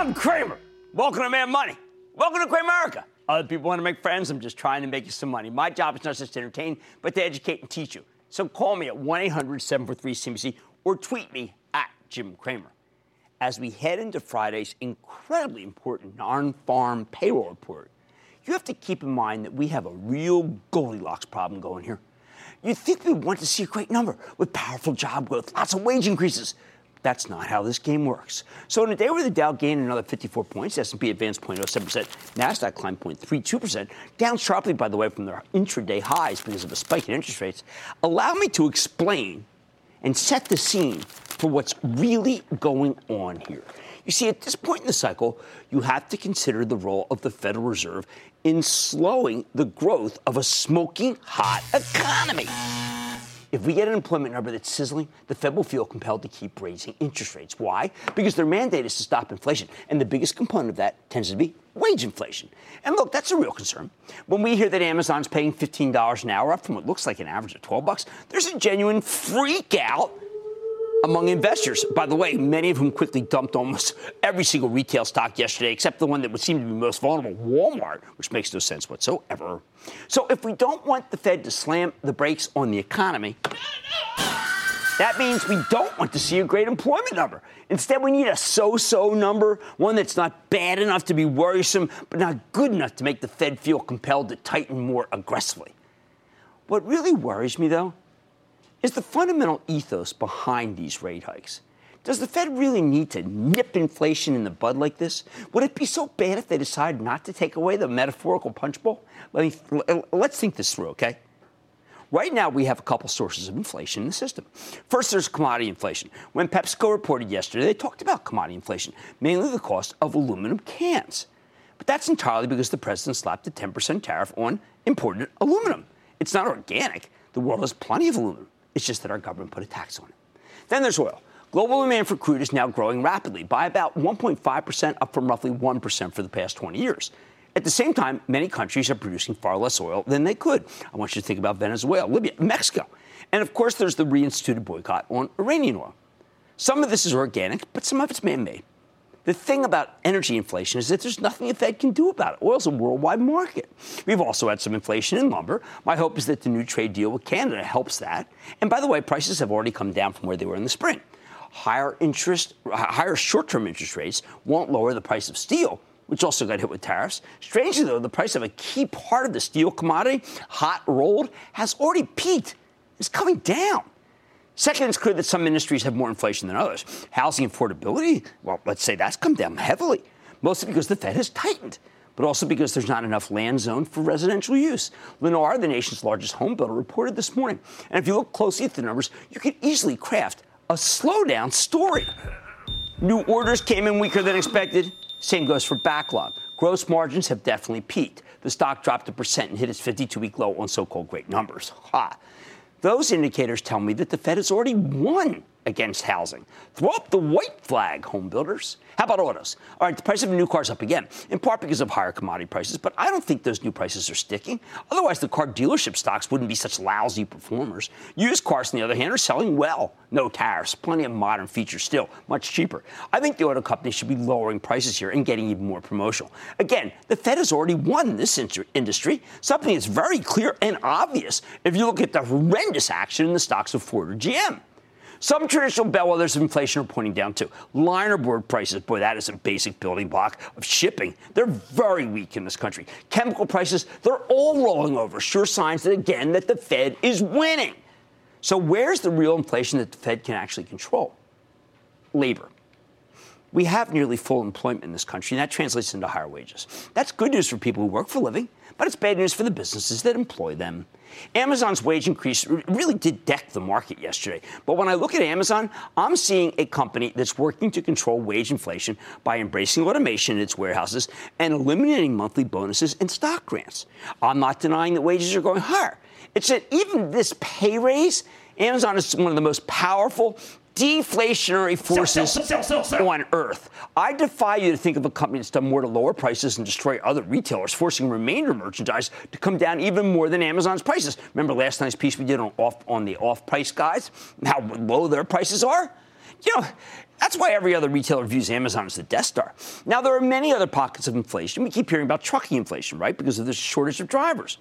I'm Cramer. Welcome to Mad Money. Welcome to Cramerica. Other people want to make friends. I'm just trying to make you some money. My job is not just to entertain, but to educate and teach you. So call me at 1 800 743 CNBC or tweet me at Jim Cramer. As we head into Friday's incredibly important non farm payroll report, you have to keep in mind that we have a real Goldilocks problem going here. You'd think we'd want to see a great number with powerful job growth, lots of wage increases. That's not how this game works. So in a day where the Dow gained another 54 points, S&P advanced 0.07%, Nasdaq climbed 0.32%, down sharply, by the way, from their intraday highs because of a spike in interest rates. Allow me to explain and set the scene for what's really going on here. You see, at this point in the cycle, you have to consider the role of the Federal Reserve in slowing the growth of a smoking hot economy. If we get an employment number that's sizzling, the Fed will feel compelled to keep raising interest rates. Why? Because their mandate is to stop inflation. And the biggest component of that tends to be wage inflation. And look, that's a real concern. When we hear that Amazon's paying $15 an hour, up from what looks like an average of 12 bucks, there's a genuine freak out among investors. By the way, many of whom quickly dumped almost every single retail stock yesterday, except the one that would seem to be most vulnerable, Walmart, which makes no sense whatsoever. So if we don't want the Fed to slam the brakes on the economy, that means we don't want to see a great employment number. Instead, we need a so so number, one that's not bad enough to be worrisome, but not good enough to make the Fed feel compelled to tighten more aggressively. What really worries me, though, is the fundamental ethos behind these rate hikes. Does the Fed really need to nip inflation in the bud like this? Would it be so bad if they decided not to take away the metaphorical punch bowl? Let me, let's think this through, okay? Right now, we have a couple sources of inflation in the system. First, there's commodity inflation. When PepsiCo reported yesterday, they talked about commodity inflation, mainly the cost of aluminum cans. But that's entirely because the president slapped a 10% tariff on imported aluminum. It's not organic. The world has plenty of aluminum. It's just that our government put a tax on it. Then there's oil. Global demand for crude is now growing rapidly by about 1.5%, up from roughly 1% for the past 20 years. At the same time, many countries are producing far less oil than they could. I want you to think about Venezuela, Libya, Mexico. And of course, there's the reinstituted boycott on Iranian oil. Some of this is organic, but some of it's man made. The thing about energy inflation is that there's nothing the Fed can do about it. Oil's a worldwide market. We've also had some inflation in lumber. My hope is that the new trade deal with Canada helps that. And by the way, prices have already come down from where they were in the spring. Higher interest, higher short-term interest rates won't lower the price of steel, which also got hit with tariffs. Strangely, though, the price of a key part of the steel commodity, hot rolled, has already peaked. It's coming down. Second, it's clear that some industries have more inflation than others. Housing affordability, well, let's say that's come down heavily, mostly because the Fed has tightened but also because there's not enough land zoned for residential use. Lennar, the nation's largest home builder, reported this morning. And if you look closely at the numbers, you can easily craft a slowdown story. New orders came in weaker than expected. Same goes for backlog. Gross margins have definitely peaked. The stock dropped a percent and hit its 52 week low on so called great numbers. Ha. Those indicators tell me that the Fed has already won against housing. Throw up the white flag, home builders. How about autos? All right, the price of new cars up again, in part because of higher commodity prices, but I don't think those new prices are sticking. Otherwise, the car dealership stocks wouldn't be such lousy performers. Used cars, on the other hand, are selling well. No tariffs, plenty of modern features still, much cheaper. I think the auto companies should be lowering prices here and getting even more promotional. Again, the Fed has already won this industry, something that's very clear and obvious if you look at the horrendous action in the stocks of Ford or GM. Some traditional bellwethers of inflation are pointing down too. Linerboard prices, boy, that is a basic building block of shipping. They're very weak in this country. Chemical prices, they're all rolling over. Sure signs that, again, that the Fed is winning. So where's the real inflation that the Fed can actually control? Labor. we have nearly full employment in this country, and that translates into higher wages. That's good news for people who work for a living, but it's bad news for the businesses that employ them. Amazon's wage increase really did deck the market yesterday. But when I look at Amazon, I'm seeing a company that's working to control wage inflation by embracing automation in its warehouses and eliminating monthly bonuses and stock grants. I'm not denying that wages are going higher. It's that even this pay raise, Amazon is one of the most powerful deflationary forces sell, sell, sell, on earth. I defy you to think of a company that's done more to lower prices and destroy other retailers, forcing remainder merchandise to come down even more than Amazon's prices. Remember last night's piece we did on off on the off-price guys, how low their prices are? You know, that's why every other retailer views Amazon as the Death Star. Now, there are many other pockets of inflation. We keep hearing about trucking inflation, right? Because of the shortage of drivers.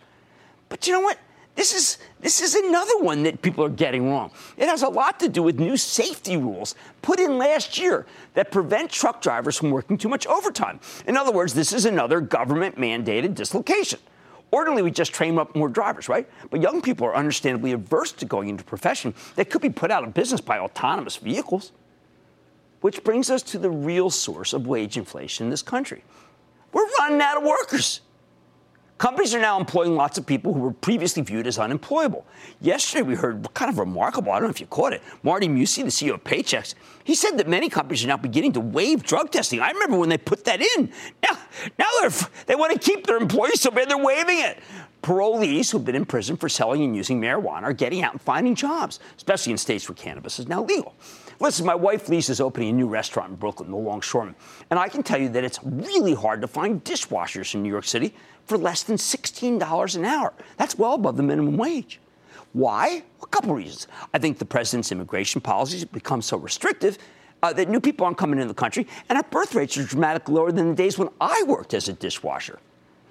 But you know what? This is, this is another one that people are getting wrong. It has a lot to do with new safety rules put in last year that prevent truck drivers from working too much overtime. In other words, this is another government mandated dislocation. Ordinarily, we just train up more drivers, right? But young people are understandably averse to going into a profession that could be put out of business by autonomous vehicles. Which brings us to the real source of wage inflation in this country. We're running out of workers. Companies are now employing lots of people who were previously viewed as unemployable. Yesterday, we heard kind of remarkable, I don't know if you caught it, Marty Mucci, the CEO of Paychex, he said that many companies are now beginning to waive drug testing. I remember when they put that in. Now, now they want to keep their employees so bad they're waiving it. Parolees who've been in prison for selling and using marijuana are getting out and finding jobs, especially in states where cannabis is now legal. Listen, my wife Lisa is opening a new restaurant in Brooklyn, the Longshoreman, and I can tell you that it's really hard to find dishwashers in New York City for less than $16 an hour. That's well above the minimum wage. Why? A couple reasons. I think the president's immigration policies have become so restrictive uh, that new people aren't coming into the country, and our birth rates are dramatically lower than the days when I worked as a dishwasher.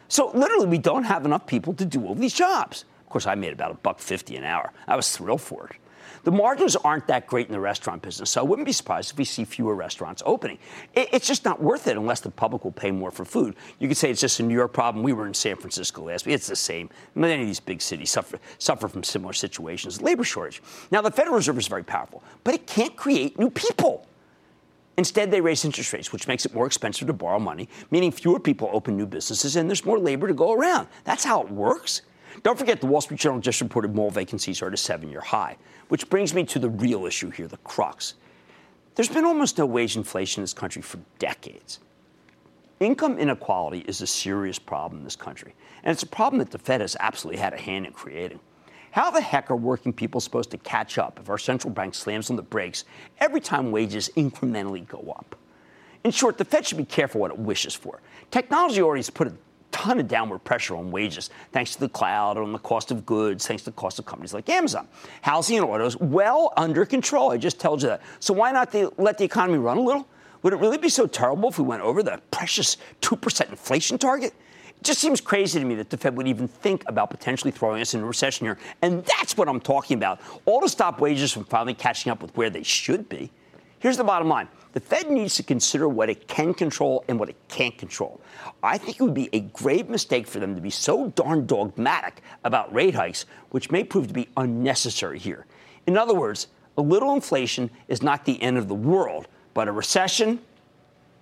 So literally, we don't have enough people to do all these jobs. Of course, I made about a buck fifty an hour. I was thrilled for it. The margins aren't that great in the restaurant business, so I wouldn't be surprised if we see fewer restaurants opening. It, it's just not worth it unless the public will pay more for food. You could say it's just a New York problem. We were in San Francisco last week. It's the same. Many of these big cities suffer, suffer from similar situations. Labor shortage. Now, the Federal Reserve is very powerful, but it can't create new people. Instead, they raise interest rates, which makes it more expensive to borrow money, meaning fewer people open new businesses and there's more labor to go around. That's how it works. Don't forget, the Wall Street Journal just reported mall vacancies are at a seven year high. Which brings me to the real issue here, the crux. There's been almost no wage inflation in this country for decades. Income inequality is a serious problem in this country, and it's a problem that the Fed has absolutely had a hand in creating. How the heck are working people supposed to catch up if our central bank slams on the brakes every time wages incrementally go up? In short, the Fed should be careful what it wishes for. Technology already has put a ton of downward pressure on wages, thanks to the cloud, on the cost of goods, thanks to the cost of companies like Amazon. Housing and autos, well under control. I just told you that. So why not the, let the economy run a little? Would it really be so terrible if we went over the precious 2% inflation target? It just seems crazy to me that the Fed would even think about potentially throwing us into a recession here. And that's what I'm talking about. All to stop wages from finally catching up with where they should be. Here's the bottom line the Fed needs to consider what it can control and what it can't control. I think it would be a grave mistake for them to be so darn dogmatic about rate hikes, which may prove to be unnecessary here. In other words, a little inflation is not the end of the world, but a recession,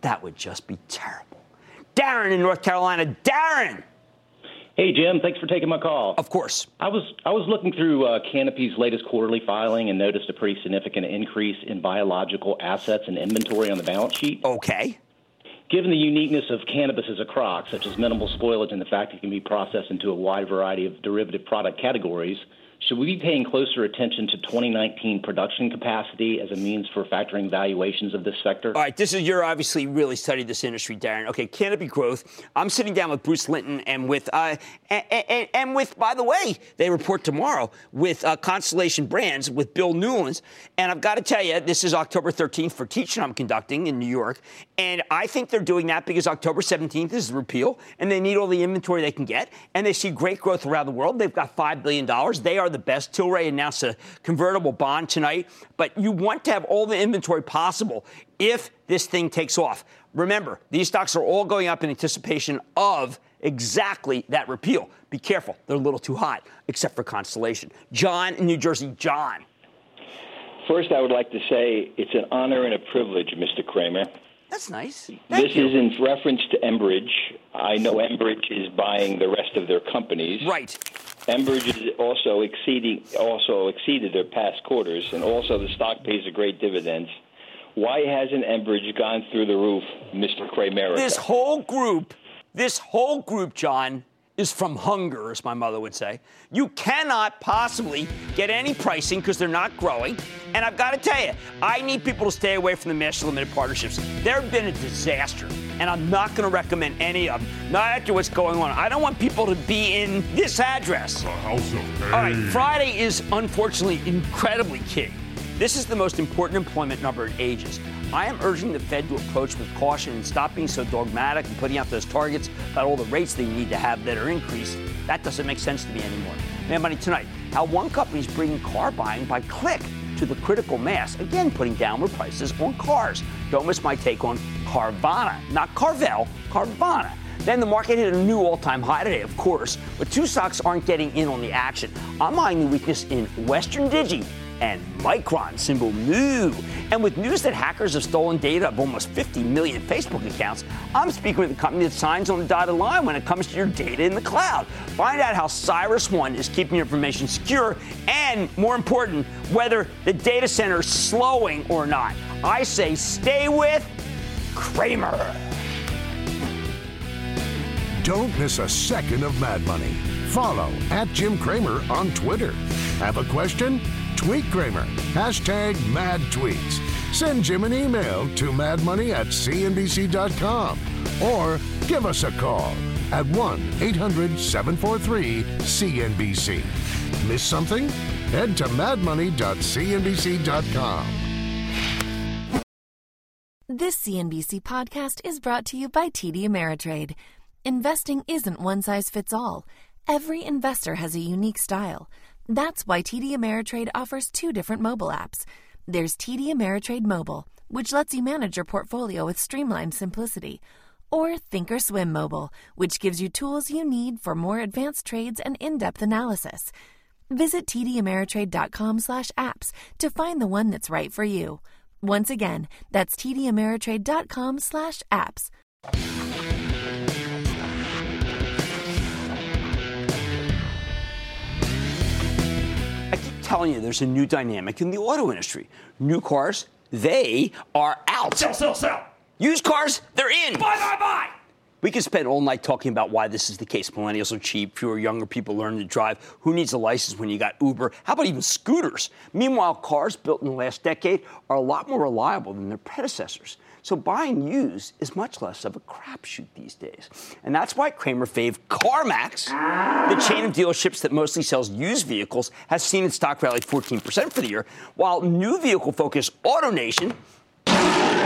that would just be terrible. Darren in North Carolina. Darren! Hey Jim, thanks for taking my call. Of course. I was I was looking through uh, Canopy's latest quarterly filing and noticed a pretty significant increase in biological assets and inventory on the balance sheet. Okay. Given the uniqueness of cannabis as a crop, such as minimal spoilage and the fact it can be processed into a wide variety of derivative product categories, should we be paying closer attention to 2019 production capacity as a means for factoring valuations of this sector? All right, this is you're obviously really studied this industry, Darren. Okay, canopy growth. I'm sitting down with Bruce Linton and with uh, and, and, and with by the way, they report tomorrow with uh, Constellation Brands with Bill Newlands, and I've got to tell you, this is October 13th for teaching I'm conducting in New York, and I think they're doing that because October 17th is repeal, and they need all the inventory they can get, and they see great growth around the world. They've got five billion dollars. They are the best. Tilray announced a convertible bond tonight, but you want to have all the inventory possible if this thing takes off. Remember, these stocks are all going up in anticipation of exactly that repeal. Be careful, they're a little too hot, except for Constellation. John in New Jersey, John. First, I would like to say it's an honor and a privilege, Mr. Cramer. That's nice. Thank this you. is in reference to Enbridge. I know Enbridge is buying the rest of their companies. Right. Enbridge is also exceeding also exceeded their past quarters, and also the stock pays a great dividends. Why hasn't Enbridge gone through the roof, Mr. Cramer? This whole group, this whole group, John, is from hunger, as my mother would say. You cannot possibly get any pricing because they're not growing. And I've got to tell you, I need people to stay away from the master limited partnerships. They've been a disaster, and I'm not going to recommend any of them. Not after what's going on. I don't want people to be in this address. All right, Friday is unfortunately incredibly key. This is the most important employment number in ages. I am urging the Fed to approach with caution and stop being so dogmatic and putting out those targets about all the rates they need to have that are increased. That doesn't make sense to me anymore. Mad Money tonight, how one company is bringing car buying by click to the critical mass, again putting downward prices on cars. Don't miss my take on Carvana, not Carvel, Carvana. Then the market hit a new all-time high today, of course, but two stocks aren't getting in on the action. I'm eyeing the weakness in Western Digi and Micron, symbol MU. And with news that hackers have stolen data of almost 50 million Facebook accounts, I'm speaking with the company that signs on the dotted line when it comes to your data in the cloud. Find out how CyrusOne is keeping your information secure and, more important, whether the data center is slowing or not. I say stay with Cramer. Don't miss a second of Mad Money. Follow at Jim Cramer on Twitter. Have a question? Tweet Cramer. Hashtag mad tweets. Send Jim an email to madmoney at cnbc.com or give us a call at 1 800 743 CNBC. Miss something? Head to madmoney.cnbc.com. This CNBC podcast is brought to you by TD Ameritrade. Investing isn't one size fits all. Every investor has a unique style. That's why TD Ameritrade offers two different mobile apps. There's TD Ameritrade Mobile, which lets you manage your portfolio with streamlined simplicity, or Thinkorswim Mobile, which gives you tools you need for more advanced trades and in-depth analysis. Visit tdameritrade.com/apps to find the one that's right for you. Once again, that's tdameritrade.com/apps. telling you, there's a new dynamic in the auto industry. New cars, they are out. Sell, sell, sell. Used cars, they're in. Buy, buy, buy. We could spend all night talking about why this is the case. Millennials are cheap, fewer younger people learn to drive. Who needs a license when you got Uber? How about even scooters? Meanwhile, cars built in the last decade are a lot more reliable than their predecessors. So buying used is much less of a crapshoot these days. And that's why Cramer fave CarMax, the chain of dealerships that mostly sells used vehicles, has seen its stock rally 14% for the year, while new vehicle focused AutoNation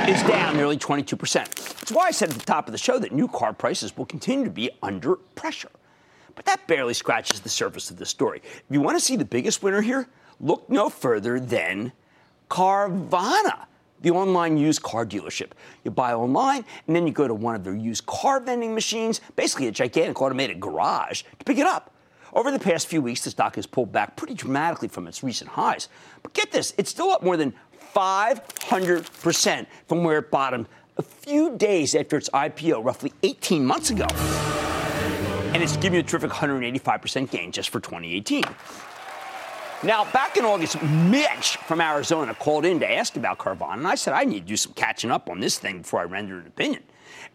is down nearly 22%. That's why I said at the top of the show that new car prices will continue to be under pressure. But that barely scratches the surface of the story. If you want to see the biggest winner here, look no further than Carvana, the online used car dealership. You buy online, and then you go to one of their used car vending machines, basically a gigantic automated garage, to pick it up. Over the past few weeks, the stock has pulled back pretty dramatically from its recent highs. But get this, it's still up more than 500% from where it bottomed a few days after its IPO, roughly 18 months ago. And it's giving you a terrific 185% gain just for 2018. Now, back in August, Mitch from Arizona called in to ask about Carvana, and I said I need to do some catching up on this thing before I render an opinion.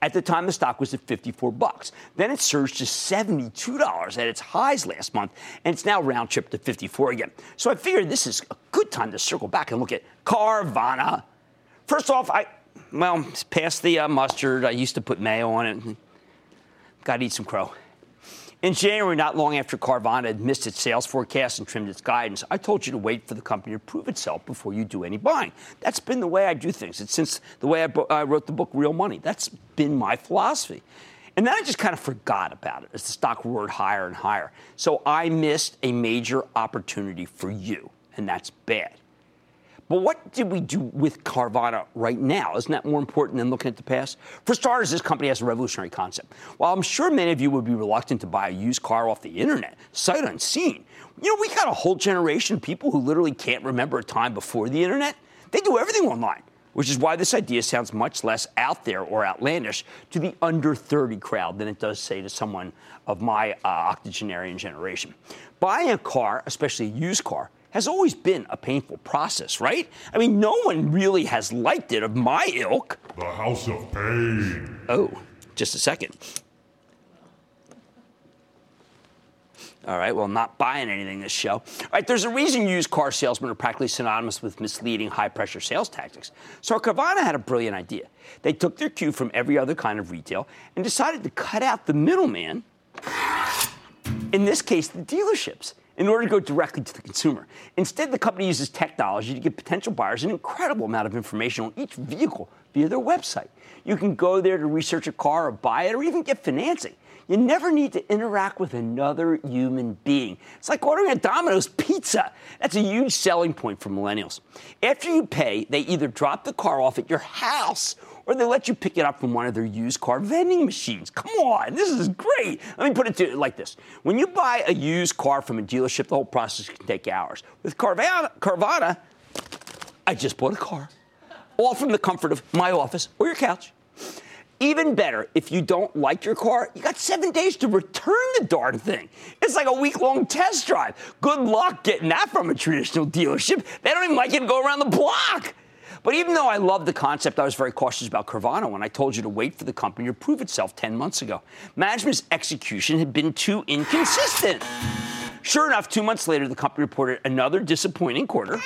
At the time, the stock was at 54 bucks. Then it surged to $72 at its highs last month, and it's now round trip to 54 again. So I figured this is a good time to circle back and look at Carvana. First off, I well, past the uh, mustard. I used to put mayo on it. Got to eat some crow. In January, not long after Carvana had missed its sales forecast and trimmed its guidance, I told you to wait for the company to prove itself before you do any buying. That's been the way I do things. It's since the way I, bo- I wrote the book Real Money. That's been my philosophy. And then I just kind of forgot about it as the stock roared higher and higher. So I missed a major opportunity for you, and that's bad. But what did we do with Carvana right now? Isn't that more important than looking at the past? For starters, this company has a revolutionary concept. While I'm sure many of you would be reluctant to buy a used car off the internet, sight unseen, you know, we got a whole generation of people who literally can't remember a time before the internet. They do everything online. which is why this idea sounds much less out there or outlandish to the under 30 crowd than it does, say, to someone of my uh, octogenarian generation. Buying a car, especially a used car, has always been a painful process, right? I mean, no one really has liked it of my ilk. The House of Pain. Oh, just a second. All right, well, not buying anything this show. All right, there's a reason used car salesmen are practically synonymous with misleading high pressure sales tactics. So Carvana had a brilliant idea. They took their cue from every other kind of retail and decided to cut out the middleman, in this case, the dealerships, in order to go directly to the consumer. Instead, the company uses technology to give potential buyers an incredible amount of information on each vehicle via their website. You can go there to research a car or buy it or even get financing. You never need to interact with another human being. It's like ordering a Domino's pizza. That's a huge selling point for millennials. After you pay, they either drop the car off at your house or they let you pick it up from one of their used car vending machines. Come on, this is great. Let me put it to you like this. When you buy a used car from a dealership, the whole process can take hours. With Carvana, Carvana I just bought a car, all from the comfort of my office or your couch. Even better, if you don't like your car, you got seven days to return the darn thing. It's like a week long test drive. Good luck getting that from a traditional dealership. They don't even like you to go around the block. But even though I love the concept, I was very cautious about Carvana when I told you to wait for the company to prove itself 10 months ago. Management's execution had been too inconsistent. Sure enough, two months later, the company reported another disappointing quarter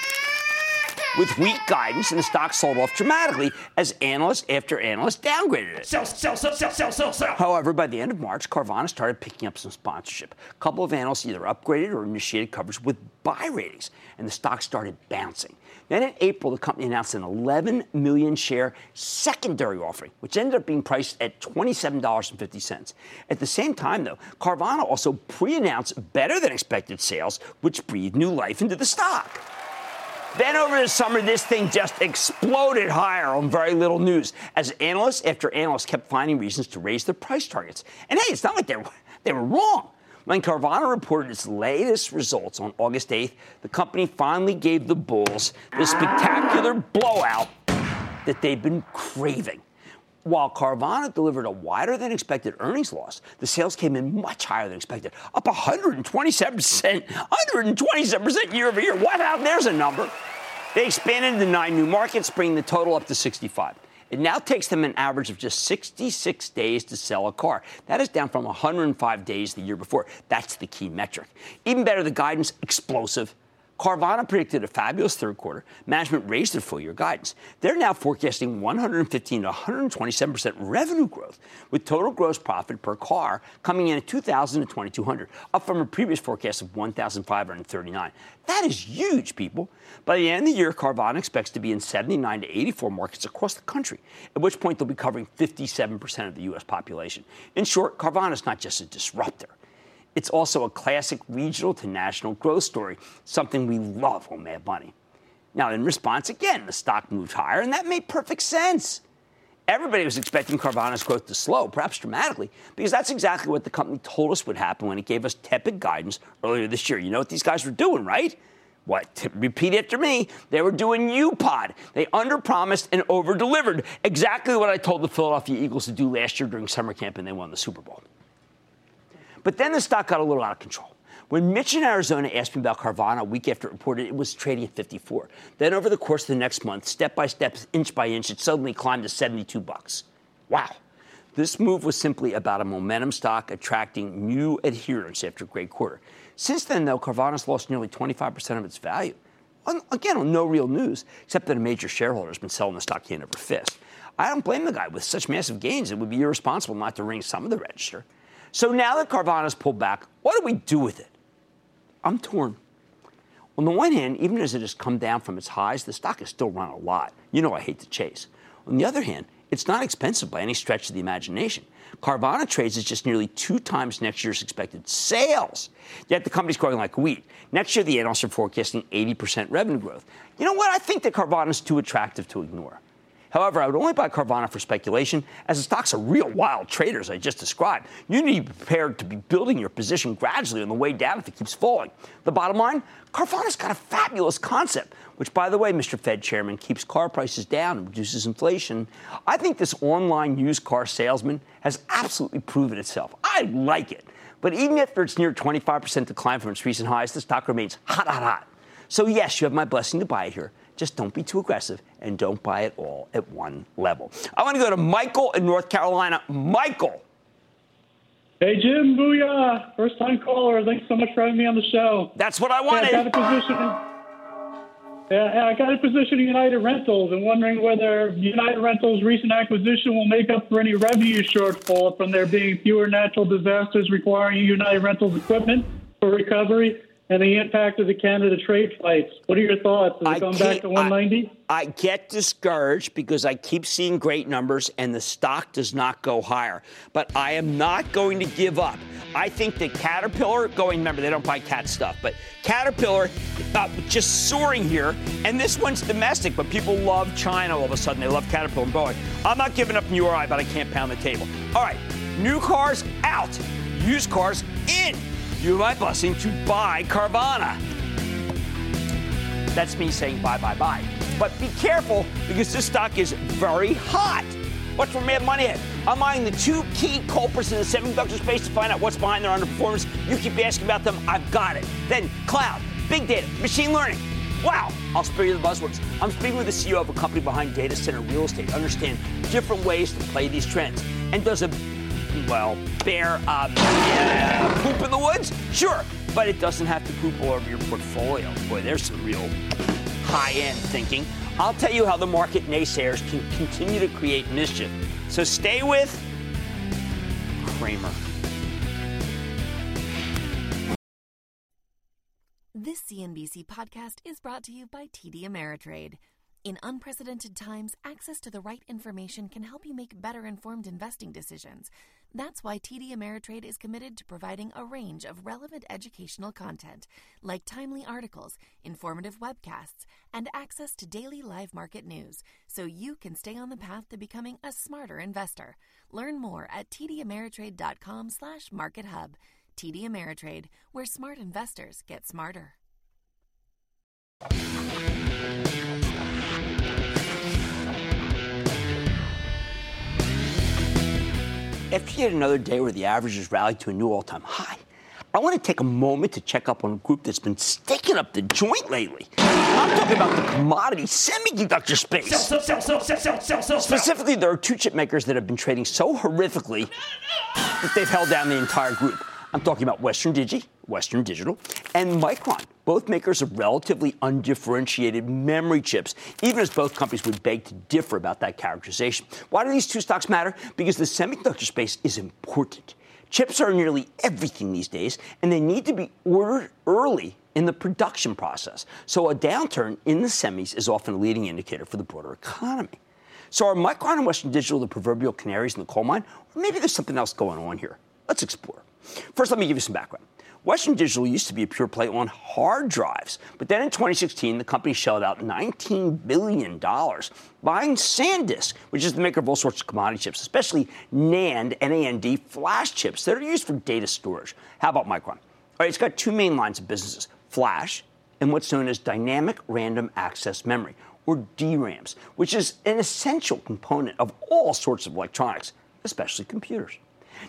with weak guidance, and the stock sold off dramatically as analyst after analyst downgraded it. Sell, sell, sell, sell, sell, sell, sell. However, by the end of March, Carvana started picking up some sponsorship. A couple of analysts either upgraded or initiated coverage with buy ratings, and the stock started bouncing. Then in April, the company announced an 11 million share secondary offering, which ended up being priced at $27.50. At the same time, though, Carvana also pre announced better than expected sales, which breathed new life into the stock. Then over the summer, this thing just exploded higher on very little news as analysts after analysts kept finding reasons to raise their price targets. And hey, it's not like they were, they were wrong. When Carvana reported its latest results on August 8th, the company finally gave the bulls the spectacular blowout that they've been craving. While Carvana delivered a wider than expected earnings loss, the sales came in much higher than expected, up 127%, 127% year over year. What there's a number. They expanded into nine new markets, bringing the total up to 65. It now takes them an average of just 66 days to sell a car. That is down from 105 days the year before. That's the key metric. Even better, the guidance explosive Carvana predicted a fabulous third quarter. Management raised their full year guidance. They're now forecasting 115 to 127% revenue growth, with total gross profit per car coming in at 2,000 to 2,200, up from a previous forecast of 1,539. That is huge, people. By the end of the year, Carvana expects to be in 79 to 84 markets across the country, at which point they'll be covering 57% of the U.S. population. In short, Carvana is not just a disruptor. It's also a classic regional to national growth story, something we love on Mad Money. Now, in response, again, the stock moved higher, and that made perfect sense. Everybody was expecting Carvana's growth to slow, perhaps dramatically, because that's exactly what the company told us would happen when it gave us tepid guidance earlier this year. You know what these guys were doing, right? What? Repeat after me. They were doing UPOD. They underpromised and overdelivered. Exactly what I told the Philadelphia Eagles to do last year during summer camp, and they won the Super Bowl. But then the stock got a little out of control. When Mitch in Arizona asked me about Carvana a week after it reported, it was trading at 54. Then over the course of the next month, step by step, inch by inch, it suddenly climbed to 72 bucks. Wow. This move was simply about a momentum stock attracting new adherents after a great quarter. Since then, though, Carvana's lost nearly 25% of its value. Again, no real news, except that a major shareholder has been selling the stock hand over fist. I don't blame the guy. With such massive gains, it would be irresponsible not to ring some of the register. So now that Carvana's pulled back, what do we do with it? I'm torn. On the one hand, even as it has come down from its highs, the stock has still run a lot. You know I hate to chase. On the other hand, it's not expensive by any stretch of the imagination. Carvana trades at just nearly two times next year's expected sales. Yet the company's growing like wheat. Next year, the analysts are forecasting 80% revenue growth. You know what? I think that Carvana is too attractive to ignore. However, I would only buy Carvana for speculation, as the stocks are real wild traders I just described. You need to be prepared to be building your position gradually on the way down if it keeps falling. The bottom line Carvana's got a fabulous concept. which, by the way, Mr. Fed Chairman, keeps car prices down and reduces inflation, I think this online used car salesman has absolutely proven itself. I like it. But even after its near 25% decline from its recent highs, the stock remains hot, hot, hot. So, yes, you have my blessing to buy it here. Just don't be too aggressive and don't buy it all at one level. I want to go to Michael in North Carolina. Michael. Hey, Jim, booyah. First time caller. Thanks so much for having me on the show. That's what I wanted. Yeah, I got a position. Yeah, I got a position in United Rentals and wondering whether United Rentals' recent acquisition will make up for any revenue shortfall from there being fewer natural disasters requiring United Rentals equipment for recovery and the impact of the Canada trade fights. What are your thoughts? Is it going back to 190? I, I, get discouraged because I keep seeing great numbers and the stock does not go higher. But I am not going to give up. I think that Caterpillar, going, remember, they don't buy cat stuff, but Caterpillar uh, just soaring here. And this one's domestic, but people love China all of a sudden. They love Caterpillar and Boeing. I'm not giving up New URI, but I can't pound the table. All right, new cars out, used cars in you my blessing to buy Carvana. That's me saying bye, bye, bye. But be careful because this stock is very hot. What's for Mad Money at? I'm eyeing the two key culprits in the semiconductor space to find out what's behind their underperformance. You keep asking about them, I've got it. Then cloud, big data, machine learning. Wow, I'll spare you the buzzwords. I'm speaking with the CEO of a company behind data center real estate, understand different ways to play these trends, and does a well, bear uh, yeah, poop in the woods? Sure, but it doesn't have to poop all over your portfolio. Boy, there's some real high end thinking. I'll tell you how the market naysayers can continue to create mischief. So stay with Cramer. This CNBC podcast is brought to you by TD Ameritrade. In unprecedented times, access to the right information can help you make better informed investing decisions. That's why TD Ameritrade is committed to providing a range of relevant educational content, like timely articles, informative webcasts, and access to daily live market news, so you can stay on the path to becoming a smarter investor. Learn more at tdameritrade.com/markethub. TD Ameritrade, where smart investors get smarter. After yet another day where the averages rallied to a new all time high, I want to take a moment to check up on a group that's been sticking up the joint lately. I'm talking about the commodity semiconductor space. Sell, sell, sell, sell, sell, sell, sell, Specifically, there are two chip makers that have been trading so horrifically that they've held down the entire group. I'm talking about Western Digi, Western Digital, and Micron, both makers of relatively undifferentiated memory chips, even as both companies would beg to differ about that characterization. Why do these two stocks matter? Because the semiconductor space is important. Chips are nearly everything these days, and they need to be ordered early in the production process. So a downturn in the semis is often a leading indicator for the broader economy. So are Micron and Western Digital the proverbial canaries in the coal mine? Or maybe there's something else going on here. Let's explore. First, let me give you some background. Western Digital used to be a pure play on hard drives, but then in 2016, the company shelled out $19 billion buying SanDisk, which is the maker of all sorts of commodity chips, especially NAND, NAND flash chips that are used for data storage. How about Micron? All right, it's got two main lines of businesses flash and what's known as dynamic random access memory, or DRAMs, which is an essential component of all sorts of electronics, especially computers.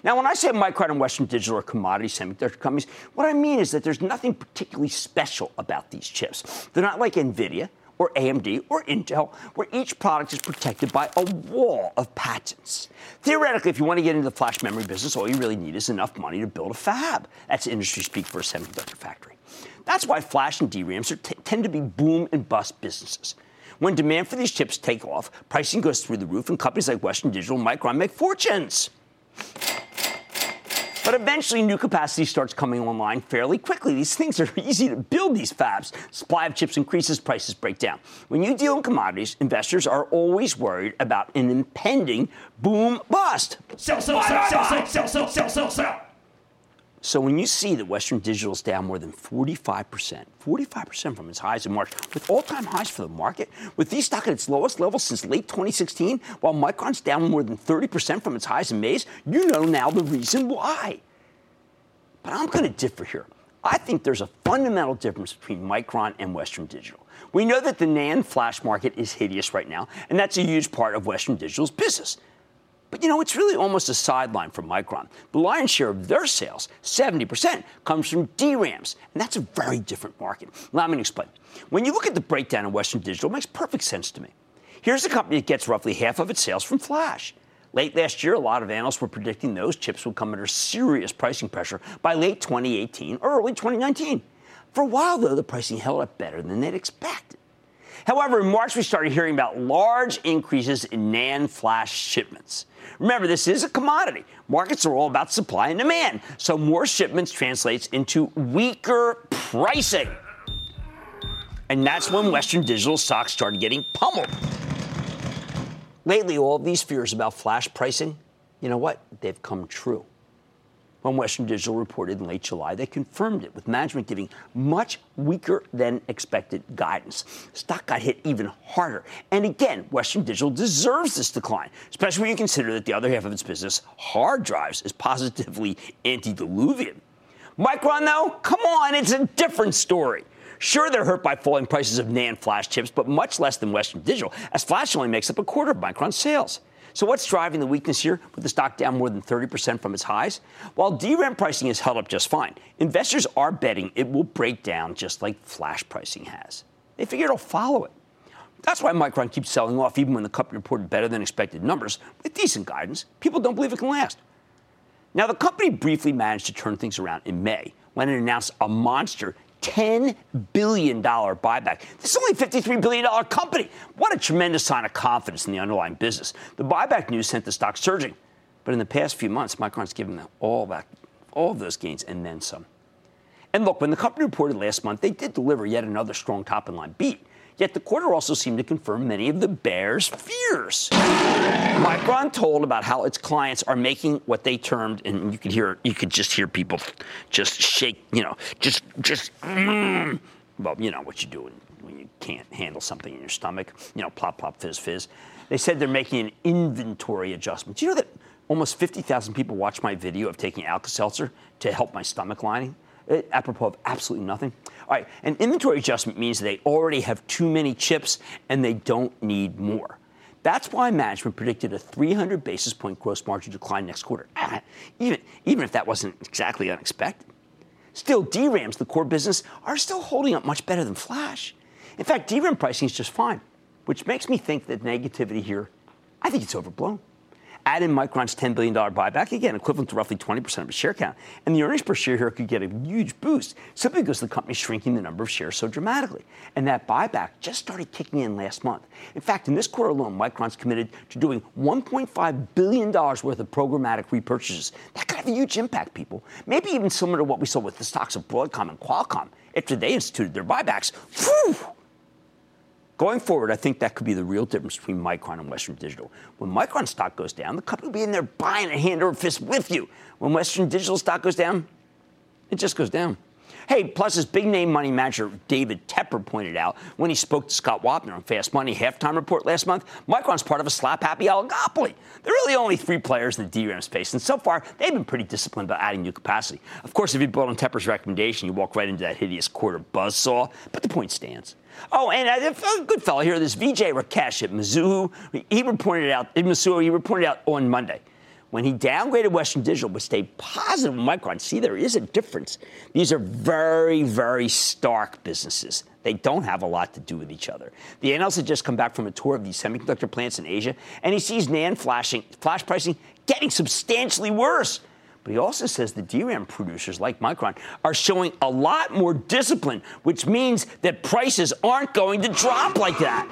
Now, when I say Micron and Western Digital are commodity semiconductor companies, what I mean is that there's nothing particularly special about these chips. They're not like NVIDIA or AMD or Intel, where each product is protected by a wall of patents. Theoretically, if you want to get into the flash memory business, all you really need is enough money to build a fab. That's industry speak for a semiconductor factory. That's why flash and DRAMs t- tend to be boom and bust businesses. When demand for these chips take off, pricing goes through the roof, and companies like Western Digital and Micron make fortunes. But eventually, new capacity starts coming online fairly quickly. These things are easy to build, these fabs. Supply of chips increases, prices break down. When you deal in commodities, investors are always worried about an impending boom bust. Sell, sell, sell, sell, sell, sell, sell, sell, sell, sell. So when you see that Western Digital is down more than 45%, 45% from its highs in March, with all-time highs for the market, with these stock at its lowest level since late 2016, while Micron's down more than 30% from its highs in May, you know now the reason why. But I'm going to differ here. I think there's a fundamental difference between Micron and Western Digital. We know that the NAND flash market is hideous right now, and that's a huge part of Western Digital's business. But you know, it's really almost a sideline for Micron. The lion's share of their sales, 70%, comes from DRAMs, and that's a very different market. Let me explain. When you look at the breakdown of Western Digital, it makes perfect sense to me. Here's a company that gets roughly half of its sales from flash. Late last year, a lot of analysts were predicting those chips would come under serious pricing pressure by late 2018 or early 2019. For a while, though, the pricing held up better than they'd expected. However, in March, we started hearing about large increases in NAND flash shipments. Remember, this is a commodity. Markets are all about supply and demand. So more shipments translates into weaker pricing. And that's when Western Digital stocks started getting pummeled. Lately, all of these fears about flash pricing, you know what? They've come true. When Western Digital reported in late July, they confirmed it, with management giving much weaker than expected guidance. Stock got hit even harder. And again, Western Digital deserves this decline, especially when you consider that the other half of its business, hard drives, is positively antediluvian. Micron, though, come on, it's a different story. Sure, they're hurt by falling prices of NAND flash chips, but much less than Western Digital, as flash only makes up a quarter of Micron's sales. So what's driving the weakness here with the stock down more than 30% from its highs? While DRAM pricing has held up just fine, investors are betting it will break down just like flash pricing has. They figure it'll follow it. That's why Micron keeps selling off even when the company reported better than expected numbers with decent guidance. People don't believe it can last. Now, the company briefly managed to turn things around in May when it announced a monster $10 billion buyback. This is only a $53 billion company. What a tremendous sign of confidence in the underlying business. The buyback news sent the stock surging. But in the past few months, Micron's given them all back, all of those gains and then some. And look, when the company reported last month, they did deliver yet another strong top in line beat. Yet the quarter also seemed to confirm many of the bears' fears. Micron told about how its clients are making what they termed, and you could hear, you could just hear people just shake, you know, just, just, mm, well, you know what you do when you can't handle something in your stomach, you know, plop, plop, fizz, fizz. They said they're making an inventory adjustment. Do you know that almost 50,000 people watched my video of taking Alka-Seltzer to help my stomach lining? Uh, apropos of absolutely nothing. All right, an inventory adjustment means they already have too many chips and they don't need more. That's why management predicted a 300 basis point gross margin decline next quarter, ah, even, even if that wasn't exactly unexpected. Still, DRAMs, the core business, are still holding up much better than Flash. In fact, DRAM pricing is just fine, which makes me think that negativity here, I think it's overblown. Add in Micron's $10 billion buyback, again, equivalent to roughly 20% of its share count. And the earnings per share here could get a huge boost simply because the company's shrinking the number of shares so dramatically. And that buyback just started kicking in last month. In fact, in this quarter alone, Micron's committed to doing $1.5 billion worth of programmatic repurchases. That could have a huge impact, people. Maybe even similar to what we saw with the stocks of Broadcom and Qualcomm after they instituted their buybacks. Whew! Going forward, I think that could be the real difference between Micron and Western Digital. When Micron stock goes down, the company will be in there buying a hand over fist with you. When Western Digital stock goes down, it just goes down. Hey, plus, as big name money manager David Tepper pointed out when he spoke to Scott Wapner on Fast Money halftime report last month, Micron's part of a slap happy oligopoly. There are really only three players in the DRAM space, and so far they've been pretty disciplined about adding new capacity. Of course, if you build on Tepper's recommendation, you walk right into that hideous quarter buzzsaw, but the point stands. Oh, and uh, a good fellow here, this Vijay Rakesh at Mizuho, he reported out, in Mizuho, he reported out on Monday when he downgraded Western Digital but stayed positive with Micron. See, there is a difference. These are very, very stark businesses. They don't have a lot to do with each other. The analyst had just come back from a tour of these semiconductor plants in Asia, and he sees NAND flashing, flash pricing getting substantially worse. But he also says the DRAM producers like Micron are showing a lot more discipline, which means that prices aren't going to drop like that.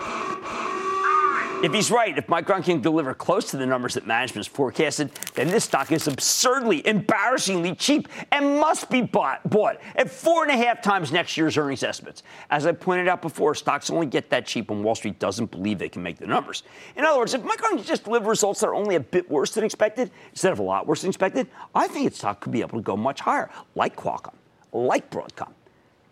If he's right, if Micron can deliver close to the numbers that management has forecasted, then this stock is absurdly, embarrassingly cheap and must be bought, bought at four and a half times next year's earnings estimates. As I pointed out before, stocks only get that cheap when Wall Street doesn't believe they can make the numbers. In other words, if Micron can just deliver results that are only a bit worse than expected, instead of a lot worse than expected, I think its stock could be able to go much higher, like Qualcomm, like Broadcom.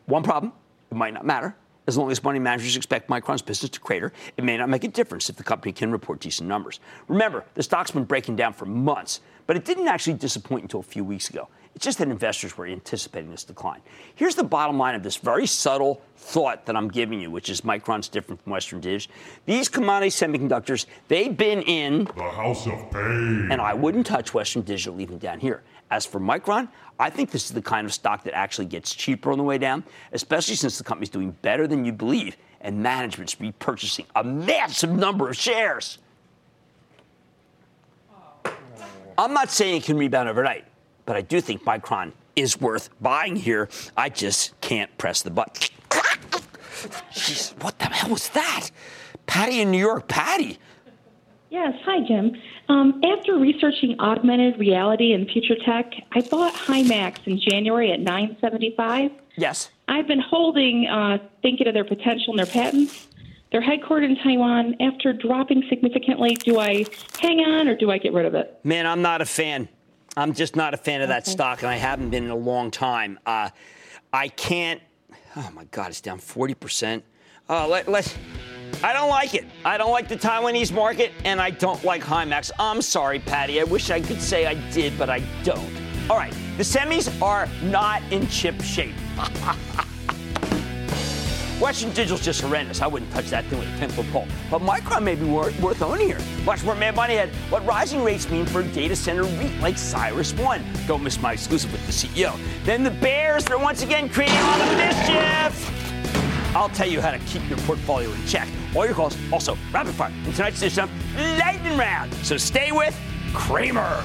One problem, it might not matter as long as money managers expect Micron's business to crater, it may not make a difference if the company can report decent numbers. Remember, the stock's been breaking down for months, but it didn't actually disappoint until a few weeks ago. It's just that investors were anticipating this decline. Here's the bottom line of this very subtle thought that I'm giving you, which is Micron's different from Western Digital. These commodity semiconductors, they've been in the house of pain. And I wouldn't touch Western Digital even down here. As for Micron, I think this is the kind of stock that actually gets cheaper on the way down, especially since the company's doing better than you believe and management's repurchasing a massive number of shares. I'm not saying it can rebound overnight, but I do think Micron is worth buying here. I just can't press the button. Jeez, what the hell was that? Patty in New York. Patty. Yes. Hi, Jim. Um, after researching augmented reality and future tech, I bought Himax in January at 975. Yes. I've been holding, uh, thinking of their potential and their patents. They're headquartered in Taiwan. After dropping significantly, do I hang on or do I get rid of it? Man, I'm not a fan. I'm just not a fan of that stock, and I haven't been in a long time. Uh, I can't. Oh my God, it's down 40 percent. Uh, let, let, I don't like it. I don't like the Taiwanese market, and I don't like Himax. I'm sorry, Patty. I wish I could say I did, but I don't. All right, the semis are not in chip shape. Western Digital's just horrendous. I wouldn't touch that thing with a 10 foot pole. But Micron may be worth, worth owning here. Watch more Mad Money ahead. What rising rates mean for a data center REIT like CyrusOne. Don't miss my exclusive with the CEO. Then the Bears, they're once again creating all the mischief. I'll tell you how to keep your portfolio in check. All your calls, also rapid fire. In tonight's edition of Lightning Round. So stay with Cramer.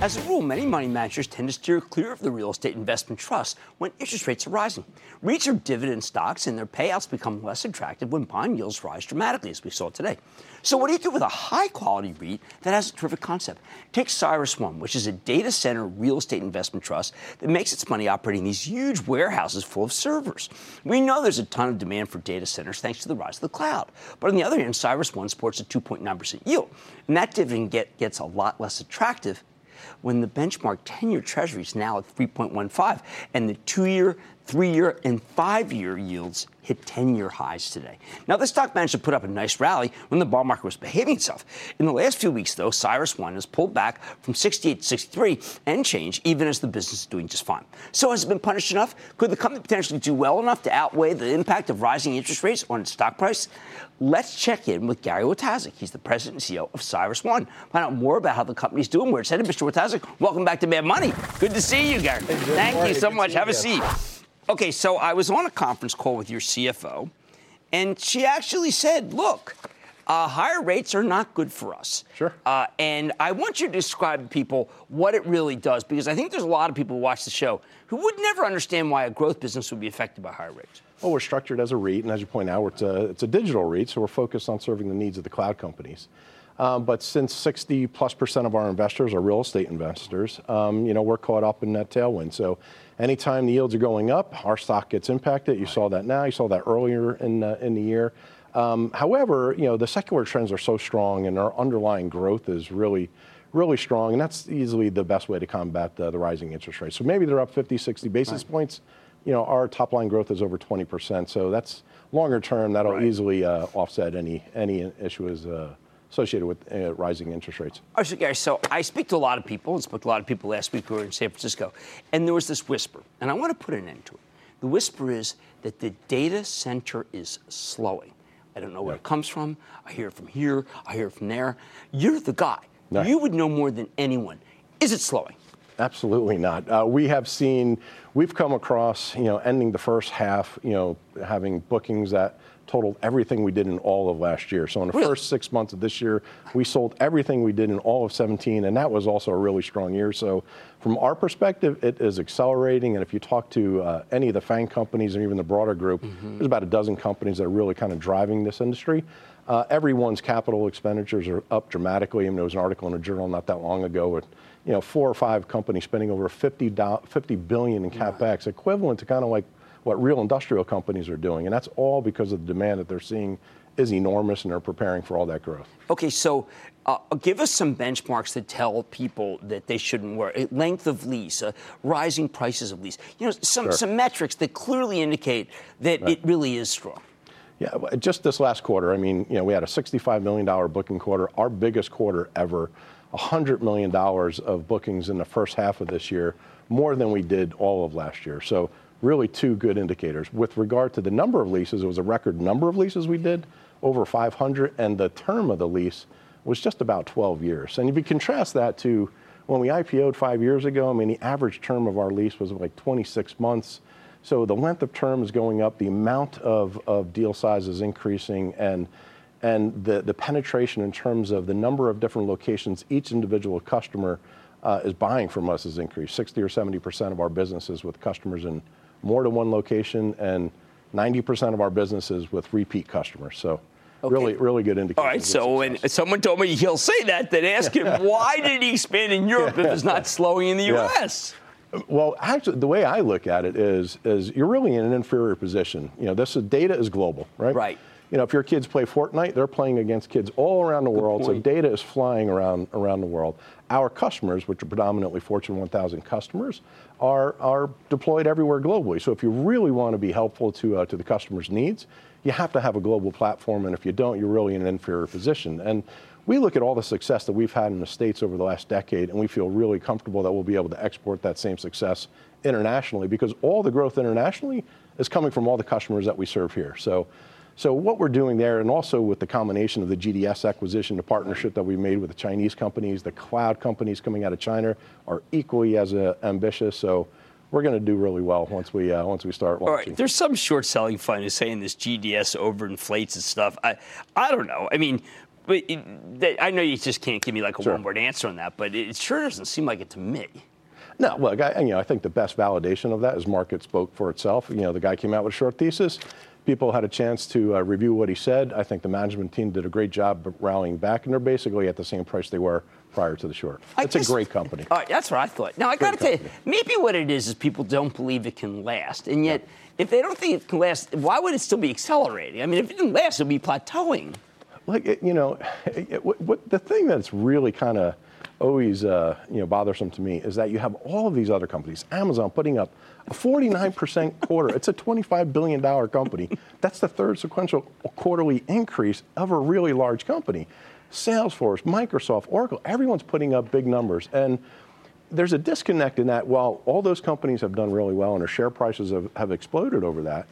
As a rule, many money managers tend to steer clear of the real estate investment trust when interest rates are rising. REITs are dividend stocks, and their payouts become less attractive when bond yields rise dramatically, as we saw today. So, what do you do with a high quality REIT that has a terrific concept? Take CyrusOne, which is a data center real estate investment trust that makes its money operating these huge warehouses full of servers. We know there's a ton of demand for data centers thanks to the rise of the cloud. But on the other hand, CyrusOne supports a 2.9% yield, and that dividend get, gets a lot less attractive when the benchmark 10 year treasury is now at 3.15 and the two year, three year, and five year yields hit 10 year highs today. Now, the stock managed to put up a nice rally when the bond market was behaving itself. In the last few weeks, though, CyrusOne has pulled back from 68 to 63 and change, even as the business is doing just fine. So, has it been punished enough? Could the company potentially do well enough to outweigh the impact of rising interest rates on its stock price? Let's check in with Gary Wojtaszek. He's the president and CEO of CyrusOne. Find out more about how the company's doing, where it's headed. Mr. Wojtaszek, welcome back to Mad Money. Good to see you, Gary. Thank you so much. Have a seat. Okay, so I was on a conference call with your CFO, and she actually said, look, uh, higher rates are not good for us. Sure. Uh, and I want you to describe to people what it really does, because I think there's a lot of people who watch the show who would never understand why a growth business would be affected by higher rates. Well, we're structured as a REIT, and as you point out, it's a, it's a digital REIT, so we're focused on serving the needs of the cloud companies. Um, but since 60 plus percent of our investors are real estate investors, um, you know, we're caught up in that tailwind. So anytime the yields are going up, our stock gets impacted. You saw that now. You saw that earlier in, uh, in the year. Um, however, you know, the secular trends are so strong and our underlying growth is really, really strong. And that's easily the best way to combat the, the rising interest rates. So maybe they're up 50, 60 basis right. points. You know, our top line growth is over 20%. So that's longer term. That'll right. easily uh, offset any, any issues. Uh, associated with uh, rising interest rates. All right, so Gary, so I speak to a lot of people, and spoke to a lot of people last week who were in San Francisco, and there was this whisper, and I want to put an end to it. The whisper is that the data center is slowing. I don't know where yeah. it comes from. I hear it from here. I hear it from there. You're the guy. No. You would know more than anyone. Is it slowing? Absolutely not. Uh, we have seen, we've come across, you know, ending the first half, you know, having bookings that totaled everything we did in all of last year. So in the really? first six months of this year, we sold everything we did in all of 17, and that was also a really strong year. So from our perspective, it is accelerating. And if you talk to uh, any of the FANG companies or even the broader group, mm-hmm. there's about a dozen companies that are really kind of driving this industry. Uh, everyone's capital expenditures are up dramatically. I mean, there was an article in a journal not that long ago with, you know, four or five companies spending over 50, 50 billion in capex, equivalent to kind of like what real industrial companies are doing. And that's all because of the demand that they're seeing is enormous and they're preparing for all that growth. Okay, so uh, give us some benchmarks that tell people that they shouldn't worry. Length of lease, uh, rising prices of lease, you know, some, sure. some metrics that clearly indicate that right. it really is strong. Yeah, just this last quarter, I mean, you know, we had a $65 million booking quarter, our biggest quarter ever, $100 million of bookings in the first half of this year, more than we did all of last year. So really two good indicators. With regard to the number of leases, it was a record number of leases we did, over 500, and the term of the lease was just about 12 years. And if you contrast that to when we IPO'd five years ago, I mean, the average term of our lease was like 26 months. So the length of term is going up, the amount of, of deal size is increasing, and and the, the penetration in terms of the number of different locations each individual customer uh, is buying from us has increased. 60 or 70 percent of our businesses with customers in more than one location, and 90 percent of our businesses with repeat customers. So. Okay. Really, really good indicator. All right. So when someone told me he'll say that, then ask him why did he expand in Europe if it's not slowing in the U.S. Well, actually, the way I look at it is, is you're really in an inferior position. You know, this data is global, right? Right. You know, if your kids play Fortnite, they're playing against kids all around the Good world. Point. So data is flying around around the world. Our customers, which are predominantly Fortune 1000 customers, are are deployed everywhere globally. So if you really want to be helpful to uh, to the customer's needs, you have to have a global platform. And if you don't, you're really in an inferior position. And we look at all the success that we've had in the States over the last decade, and we feel really comfortable that we'll be able to export that same success internationally because all the growth internationally is coming from all the customers that we serve here. So, so what we're doing there, and also with the combination of the GDS acquisition, the partnership that we made with the Chinese companies, the cloud companies coming out of China are equally as uh, ambitious. So we're going to do really well once we uh, once we start launching. All right, there's some short selling fund who's saying this GDS overinflates and stuff. I I don't know. I mean, but it, I know you just can't give me like a sure. one word answer on that, but it sure doesn't seem like it to me. No, look, I, you know, I think the best validation of that is market spoke for itself. You know, the guy came out with a short thesis. People had a chance to uh, review what he said. I think the management team did a great job rallying back, and they're basically at the same price they were prior to the short. It's a great company. Uh, that's what I thought. Now, I got to tell you, maybe what it is is people don't believe it can last. And yet, yeah. if they don't think it can last, why would it still be accelerating? I mean, if it didn't last, it would be plateauing like you know, it, what, what, the thing that's really kind of always uh, you know bothersome to me is that you have all of these other companies, Amazon putting up a 49% quarter. It's a 25 billion dollar company. That's the third sequential quarterly increase of a really large company. Salesforce, Microsoft, Oracle, everyone's putting up big numbers and there's a disconnect in that while all those companies have done really well and their share prices have, have exploded over that,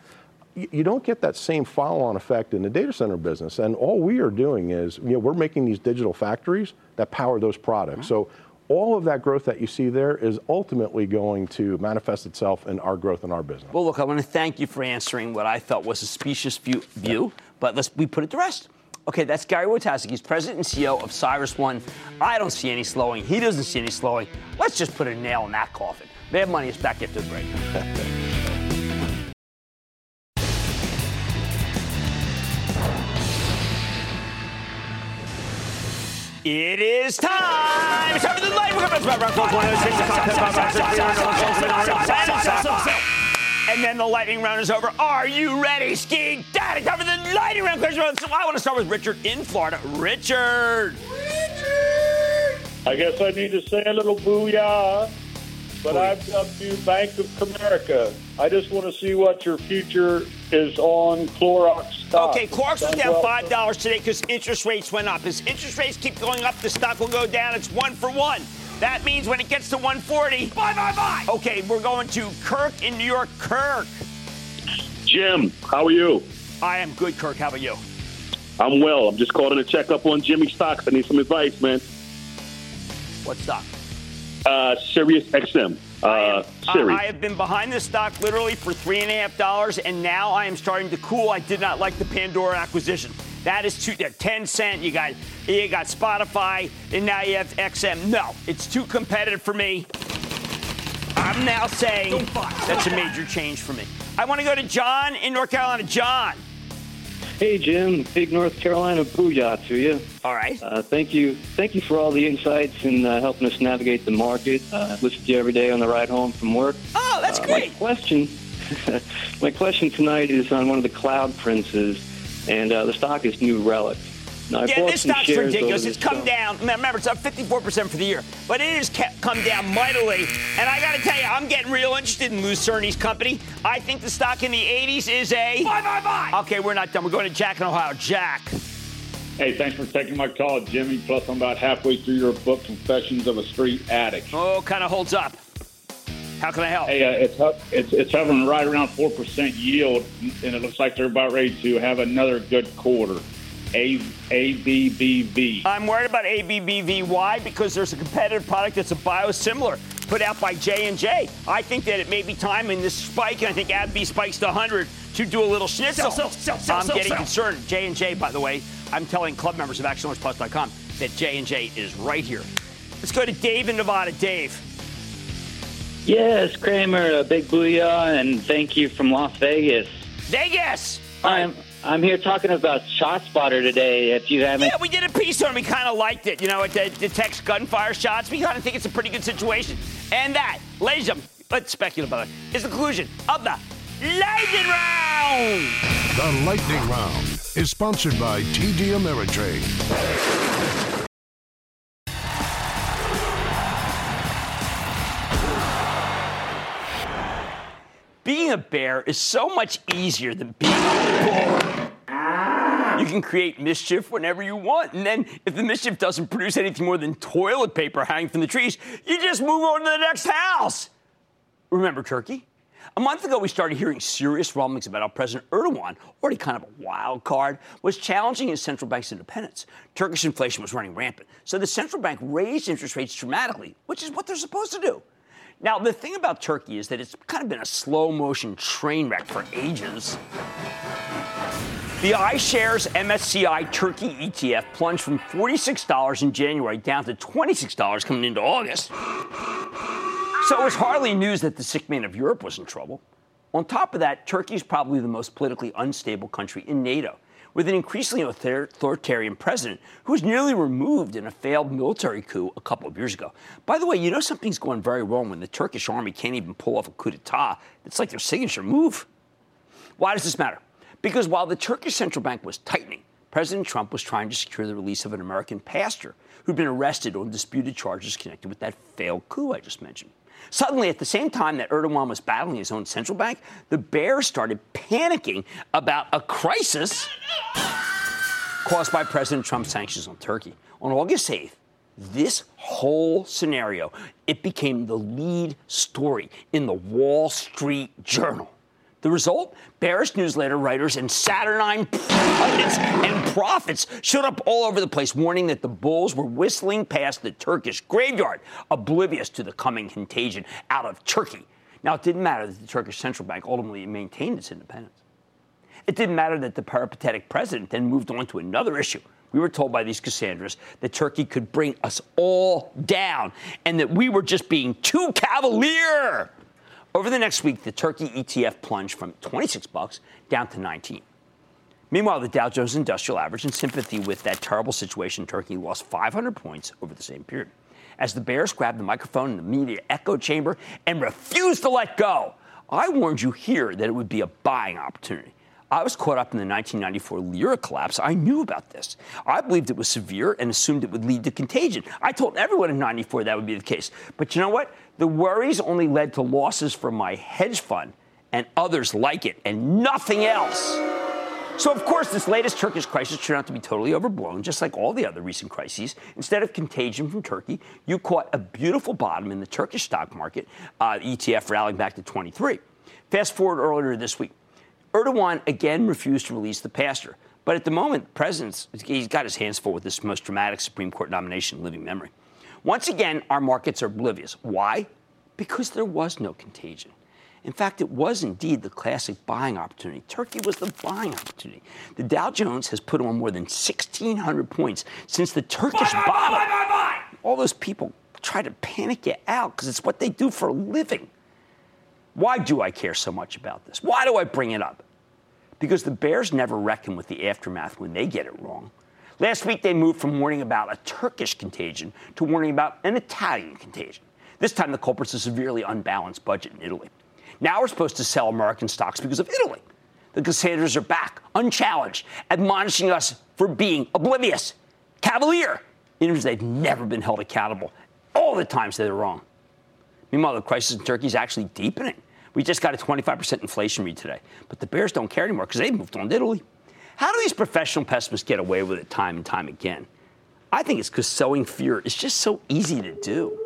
you don't get that same follow-on effect in the data center business. And all we are doing is, you know, we're making these digital factories that power those products. Mm-hmm. So all of that growth that you see there is ultimately going to manifest itself in our growth in our business. Well, look, I want to thank you for answering what I thought was a specious view, view but let's we put it to rest. Okay, that's Gary Wojtaszek. He's president and CEO of CyrusOne. I don't see any slowing. He doesn't see any slowing. Let's just put a nail in that coffin. Mad Money is back after the break. It is time. It's time for the lightning And then the lightning round is over. Are you ready, Ski Daddy? Time for the lightning round question. So I want to start with Richard in Florida. Richard. Richard. I guess I need to say a little booyah but I've dubbed you Bank of America. I just want to see what your future is on Clorox stock. Okay, Clorox was down five dollars today because interest rates went up. As interest rates keep going up, the stock will go down. It's one for one. That means when it gets to 140, buy, buy, buy. Okay, we're going to Kirk in New York. Kirk. Jim, how are you? I am good, Kirk. How about you? I'm well. I'm just calling to check up on Jimmy stocks. I need some advice, man. What stock? Uh, Sirius XM. Uh, I, have, uh, I have been behind this stock literally for three and a half dollars, and now I am starting to cool. I did not like the Pandora acquisition. That is too uh, 10 cent. You got you got Spotify, and now you have XM. No, it's too competitive for me. I'm now saying that's a major change for me. I want to go to John in North Carolina. John. Hey, Jim. Big North Carolina booyah to you. All right. Uh, thank you. Thank you for all the insights and uh, helping us navigate the market. Uh, listen to you every day on the ride home from work. Oh, that's uh, great. My question, my question tonight is on one of the cloud princes, and uh, the stock is New Relic. No, yeah, this stock's ridiculous. It's come time. down. Remember, it's up 54% for the year, but it has kept, come down mightily. And I got to tell you, I'm getting real interested in Lew Cirne's company. I think the stock in the 80s is a buy, buy, buy. Okay, we're not done. We're going to Jack in Ohio. Jack. Hey, thanks for taking my call, Jimmy. Plus, I'm about halfway through your book, Confessions of a Street Addict. Oh, kind of holds up. How can I help? Hey, uh, it's, up, it's it's hovering right around four percent yield, and it looks like they're about ready to have another good quarter. A A B B V. I'm worried about ABBV. Why? Because there's a competitive product that's a biosimilar put out by J&J. I think that it may be time in this spike, and I think AbbVie spikes to 100 to do a little schnitzel. Sell, sell, sell, sell, I'm sell, getting sell. concerned. J&J, by the way, I'm telling club members of ActionAlertsPlus.com that J&J is right here. Let's go to Dave in Nevada. Dave. Yes, Cramer, a big booyah, and thank you from Las Vegas. Vegas! I'm I'm here talking about ShotSpotter today. If you haven't, Yeah, we did a piece on it. We kind of liked it. You know, it de- detects gunfire shots. We kind of think it's a pretty good situation. And that, ladies and gentlemen, let's speculate about it, is the conclusion of the lightning round. The Lightning Round is sponsored by TD Ameritrade. Being a bear is so much easier than being a bull. You can create mischief whenever you want, and then if the mischief doesn't produce anything more than toilet paper hanging from the trees, you just move on to the next house. Remember Turkey? A month ago, we started hearing serious rumblings about how President Erdogan, already kind of a wild card, was challenging his central bank's independence. Turkish inflation was running rampant, so the central bank raised interest rates dramatically, which is what they're supposed to do. Now, the thing about Turkey is that it's kind of been a slow motion train wreck for ages. The iShares MSCI Turkey ETF plunged from $46 in January down to $26 coming into August. So it was hardly news that the sick man of Europe was in trouble. On top of that, Turkey is probably the most politically unstable country in NATO, with an increasingly authoritarian president who was nearly removed in a failed military coup a couple of years ago. By the way, you know something's going very wrong when the Turkish army can't even pull off a coup d'etat. It's like their signature move. Why does this matter? Because while the Turkish central bank was tightening, President Trump was trying to secure the release of an American pastor who'd been arrested on disputed charges connected with that failed coup I just mentioned. Suddenly, at the same time that Erdogan was battling his own central bank, the bears started panicking about a crisis caused by President Trump's sanctions on Turkey. On August 8th, this whole scenario, it became the lead story in the Wall Street Journal. The result? Bearish newsletter writers and saturnine pundits and prophets showed up all over the place, warning that the bulls were whistling past the Turkish graveyard, oblivious to the coming contagion out of Turkey. Now, it didn't matter that the Turkish central bank ultimately maintained its independence. It didn't matter that the peripatetic president then moved on to another issue. We were told by these Cassandras that Turkey could bring us all down and that we were just being too cavalier. Over the next week, the Turkey ETF plunged from 26 bucks down to 19. Meanwhile, the Dow Jones Industrial Average, in sympathy with that terrible situation in Turkey, lost 500 points over the same period. As the bears grabbed the microphone in the media echo chamber and refused to let go, I warned you here that it would be a buying opportunity. I was caught up in the 1994 lira collapse. I knew about this. I believed it was severe and assumed it would lead to contagion. I told everyone in 94 that would be the case. But you know what? The worries only led to losses for my hedge fund and others like it, and nothing else. So, of course, this latest Turkish crisis turned out to be totally overblown, just like all the other recent crises. Instead of contagion from Turkey, you caught a beautiful bottom in the Turkish stock market, uh, ETF rallying back to 23. Fast forward earlier this week. Erdogan again refused to release the pastor. But at the moment, the president's he's got his hands full with this most dramatic Supreme Court nomination in living memory. Once again, our markets are oblivious. Why? Because there was no contagion. In fact, it was indeed the classic buying opportunity. Turkey was the buying opportunity. The Dow Jones has put on more than 1,600 points since the Turkish bottom. All those people try to panic you out because it's what they do for a living. Why do I care so much about this? Why do I bring it up? Because the Bears never reckon with the aftermath when they get it wrong. Last week, they moved from warning about a Turkish contagion to warning about an Italian contagion. This time, the culprit's a severely unbalanced budget in Italy. Now we're supposed to sell American stocks because of Italy. The Cassandras are back, unchallenged, admonishing us for being oblivious, cavalier, even if they've never been held accountable. All the times they're wrong. Meanwhile, the crisis in Turkey is actually deepening. We just got a 25% inflation read today. But the Bears don't care anymore because they've moved on to Italy. How do these professional pessimists get away with it time and time again? I think it's because sowing fear is just so easy to do.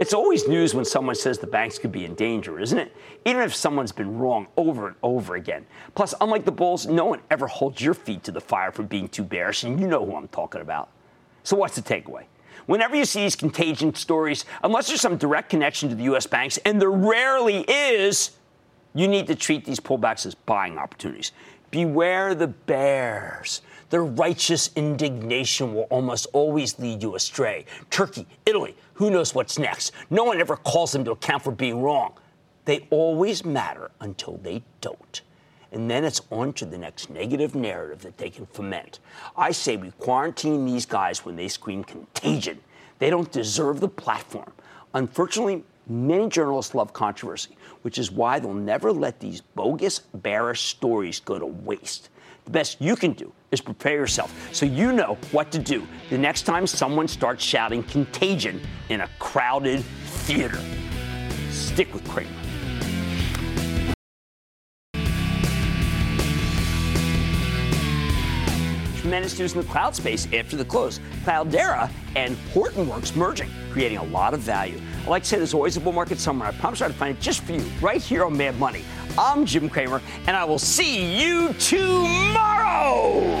It's always news when someone says the banks could be in danger, isn't it? Even if someone's been wrong over and over again. Plus, unlike the Bulls, no one ever holds your feet to the fire for being too bearish, and you know who I'm talking about. So, what's the takeaway? Whenever you see these contagion stories, unless there's some direct connection to the U.S. banks, and there rarely is, you need to treat these pullbacks as buying opportunities. Beware the bears. Their righteous indignation will almost always lead you astray. Turkey, Italy, who knows what's next? No one ever calls them to account for being wrong. They always matter until they don't. And then it's on to the next negative narrative that they can foment. I say we quarantine these guys when they scream contagion. They don't deserve the platform. Unfortunately, many journalists love controversy, which is why they'll never let these bogus, bearish stories go to waste. The best you can do is prepare yourself so you know what to do the next time someone starts shouting contagion in a crowded theater. Stick with Cramer. Tremendous news in the cloud space after the close. Cloudera and Hortonworks merging, creating a lot of value. I like to say there's always a bull market somewhere. I promise I'll find it just for you right here on Mad Money. I'm Jim Cramer, and I will see you tomorrow.